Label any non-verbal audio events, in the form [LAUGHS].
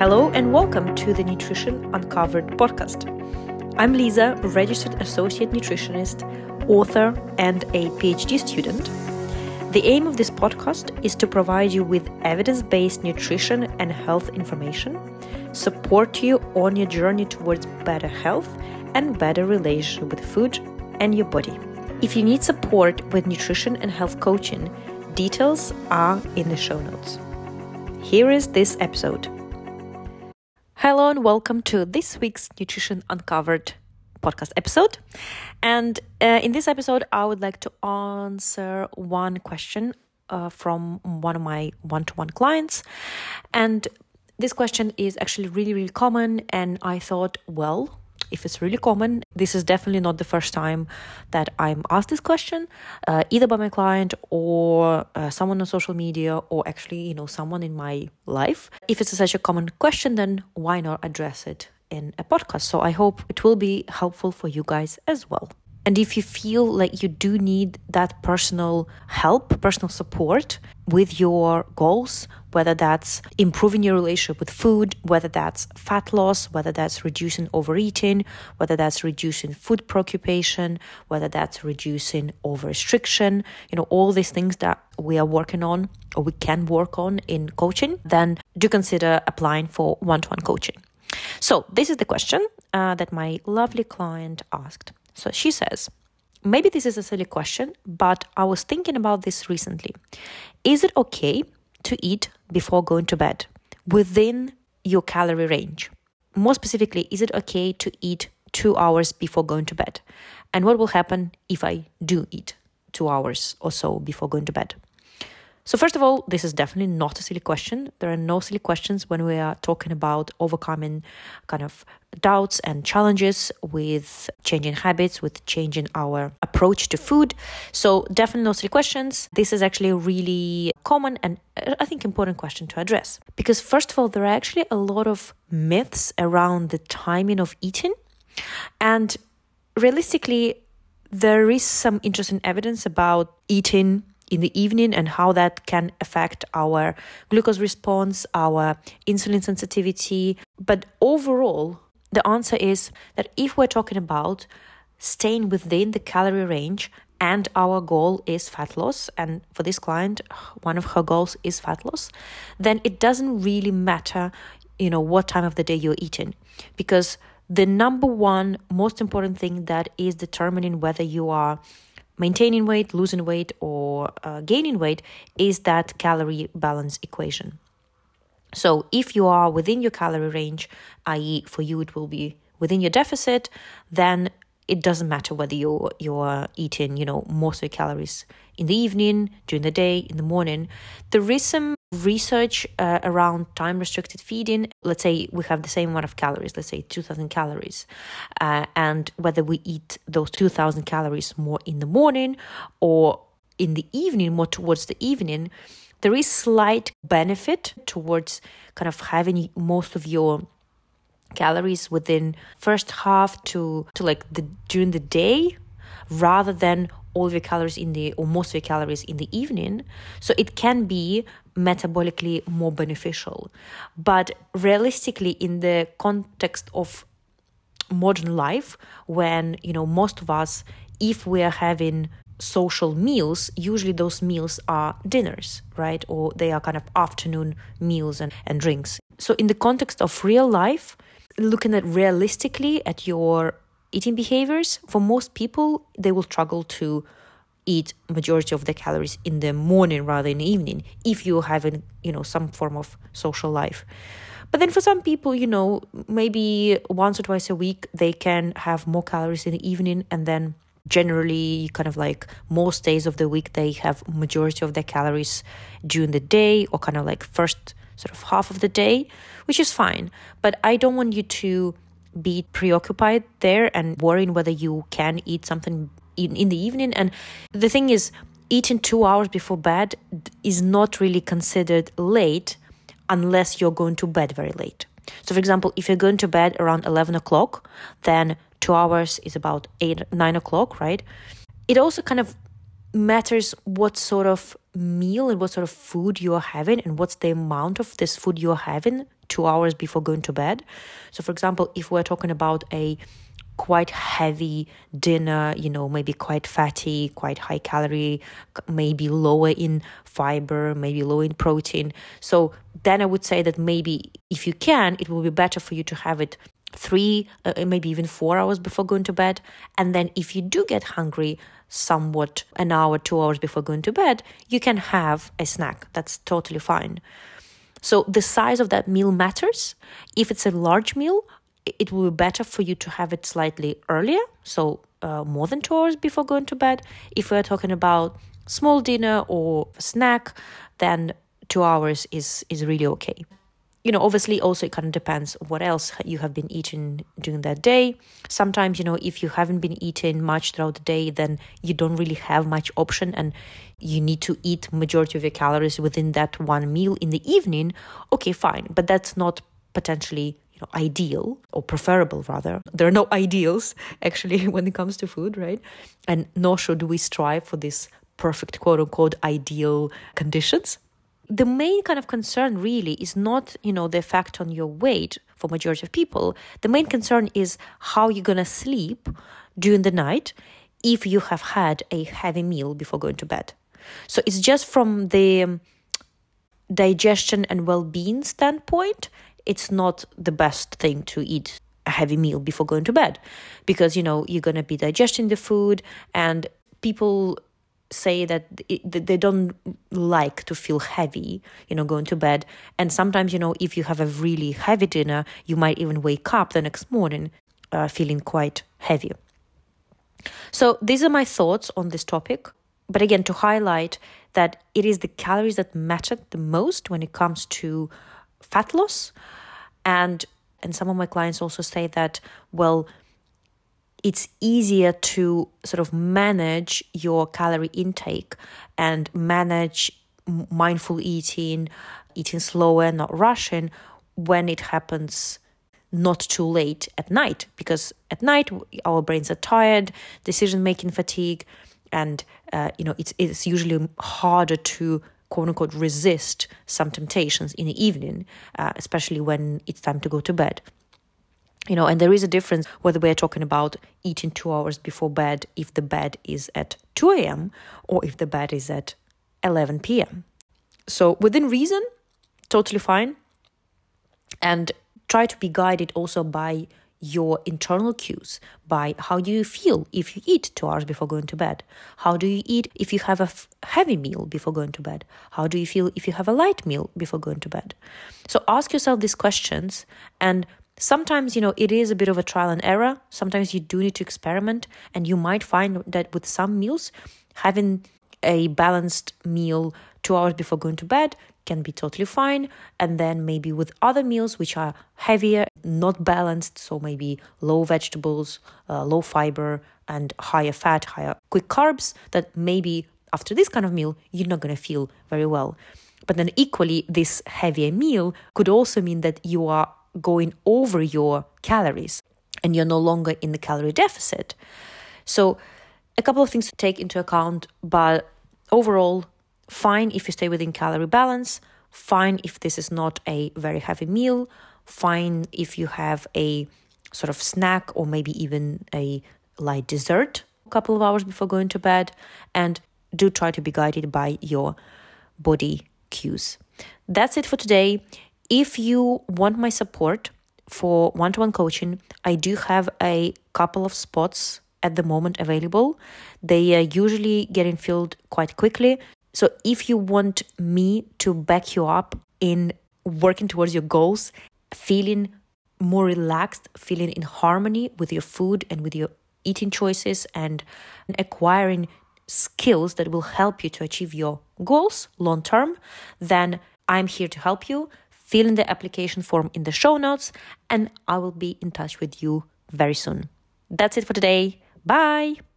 Hello and welcome to the Nutrition Uncovered podcast. I'm Lisa, registered associate nutritionist, author, and a PhD student. The aim of this podcast is to provide you with evidence based nutrition and health information, support you on your journey towards better health and better relationship with food and your body. If you need support with nutrition and health coaching, details are in the show notes. Here is this episode. Hello and welcome to this week's Nutrition Uncovered podcast episode. And uh, in this episode, I would like to answer one question uh, from one of my one to one clients. And this question is actually really, really common. And I thought, well, if it's really common, this is definitely not the first time that I'm asked this question, uh, either by my client or uh, someone on social media, or actually, you know, someone in my life. If it's such a common question, then why not address it in a podcast? So I hope it will be helpful for you guys as well. And if you feel like you do need that personal help, personal support with your goals, whether that's improving your relationship with food, whether that's fat loss, whether that's reducing overeating, whether that's reducing food preoccupation, whether that's reducing over restriction, you know, all these things that we are working on or we can work on in coaching, then do consider applying for one to one coaching. So, this is the question uh, that my lovely client asked. So she says, maybe this is a silly question, but I was thinking about this recently. Is it okay to eat before going to bed within your calorie range? More specifically, is it okay to eat two hours before going to bed? And what will happen if I do eat two hours or so before going to bed? So, first of all, this is definitely not a silly question. There are no silly questions when we are talking about overcoming kind of doubts and challenges with changing habits, with changing our approach to food. So, definitely no silly questions. This is actually a really common and uh, I think important question to address. Because, first of all, there are actually a lot of myths around the timing of eating. And realistically, there is some interesting evidence about eating in the evening and how that can affect our glucose response, our insulin sensitivity. But overall, the answer is that if we're talking about staying within the calorie range and our goal is fat loss, and for this client, one of her goals is fat loss, then it doesn't really matter, you know, what time of the day you're eating because the number one most important thing that is determining whether you are maintaining weight, losing weight, or uh, gaining weight is that calorie balance equation. So if you are within your calorie range, i.e., for you it will be within your deficit, then it doesn't matter whether you're you're eating, you know, most of your calories in the evening, during the day, in the morning. There is some research uh, around time restricted feeding. Let's say we have the same amount of calories, let's say 2000 calories, uh, and whether we eat those 2000 calories more in the morning or in the evening, more towards the evening, there is slight benefit towards kind of having most of your calories within first half to to like the during the day rather than all the calories in the or most of the calories in the evening. So it can be metabolically more beneficial. But realistically in the context of modern life when you know most of us if we are having social meals usually those meals are dinners right? Or they are kind of afternoon meals and, and drinks. So in the context of real life looking at realistically at your eating behaviors for most people they will struggle to eat majority of the calories in the morning rather than evening if you have you know some form of social life. But then for some people you know maybe once or twice a week they can have more calories in the evening and then generally kind of like most days of the week they have majority of their calories during the day or kind of like first sort of half of the day which is fine. But i don't want you to be preoccupied there and worrying whether you can eat something in, in the evening. And the thing is, eating two hours before bed is not really considered late unless you're going to bed very late. So, for example, if you're going to bed around 11 o'clock, then two hours is about 8, 9 o'clock, right? It also kind of matters what sort of meal and what sort of food you're having and what's the amount of this food you're having two hours before going to bed. So, for example, if we're talking about a quite heavy dinner, you know, maybe quite fatty, quite high calorie, maybe lower in fiber, maybe low in protein. So then I would say that maybe if you can, it will be better for you to have it three, uh, maybe even four hours before going to bed. And then if you do get hungry, somewhat an hour, two hours before going to bed, you can have a snack. That's totally fine. So the size of that meal matters. If it's a large meal, it will be better for you to have it slightly earlier, so uh, more than two hours before going to bed. If we're talking about small dinner or snack, then two hours is is really okay. You know, obviously, also it kind of depends what else you have been eating during that day. Sometimes, you know, if you haven't been eating much throughout the day, then you don't really have much option, and you need to eat majority of your calories within that one meal in the evening. Okay, fine, but that's not potentially you know, ideal or preferable rather. There are no [LAUGHS] ideals actually [LAUGHS] when it comes to food, right? And nor should we strive for this perfect quote unquote ideal conditions. The main kind of concern really is not, you know, the effect on your weight for majority of people. The main concern is how you're gonna sleep during the night if you have had a heavy meal before going to bed. So it's just from the um, digestion and well-being standpoint it's not the best thing to eat a heavy meal before going to bed because you know you're going to be digesting the food and people say that they don't like to feel heavy you know going to bed. And sometimes you know if you have a really heavy dinner you might even wake up the next morning uh, feeling quite heavy. So these are my thoughts on this topic. But again to highlight that it is the calories that matter the most when it comes to fat loss. And and some of my clients also say that well it's easier to sort of manage your calorie intake and manage mindful eating eating slower not rushing when it happens not too late at night because at night our brains are tired decision making fatigue and uh, you know it's it's usually harder to quote unquote resist some temptations in the evening, uh, especially when it's time to go to bed. You know, and there is a difference whether we're talking about eating two hours before bed if the bed is at 2 a.m. or if the bed is at 11 p.m. So, within reason, totally fine. And try to be guided also by your internal cues by how do you feel if you eat two hours before going to bed? How do you eat if you have a f- heavy meal before going to bed? How do you feel if you have a light meal before going to bed? So ask yourself these questions and sometimes you know it is a bit of a trial and error sometimes you do need to experiment and you might find that with some meals having a balanced meal two hours before going to bed can be totally fine. And then maybe with other meals which are heavier, not balanced, so maybe low vegetables, uh, low fiber, and higher fat, higher quick carbs, that maybe after this kind of meal, you're not going to feel very well. But then equally, this heavier meal could also mean that you are going over your calories and you're no longer in the calorie deficit. So, a couple of things to take into account, but overall, Fine if you stay within calorie balance. Fine if this is not a very heavy meal. Fine if you have a sort of snack or maybe even a light dessert a couple of hours before going to bed. And do try to be guided by your body cues. That's it for today. If you want my support for one to one coaching, I do have a couple of spots at the moment available. They are usually getting filled quite quickly. So if you want me to back you up in working towards your goals, feeling more relaxed, feeling in harmony with your food and with your eating choices, and acquiring skills that will help you to achieve your goals long term, then I'm here to help you. Fill in the application form in the show notes, and I will be in touch with you very soon. That's it for today. Bye.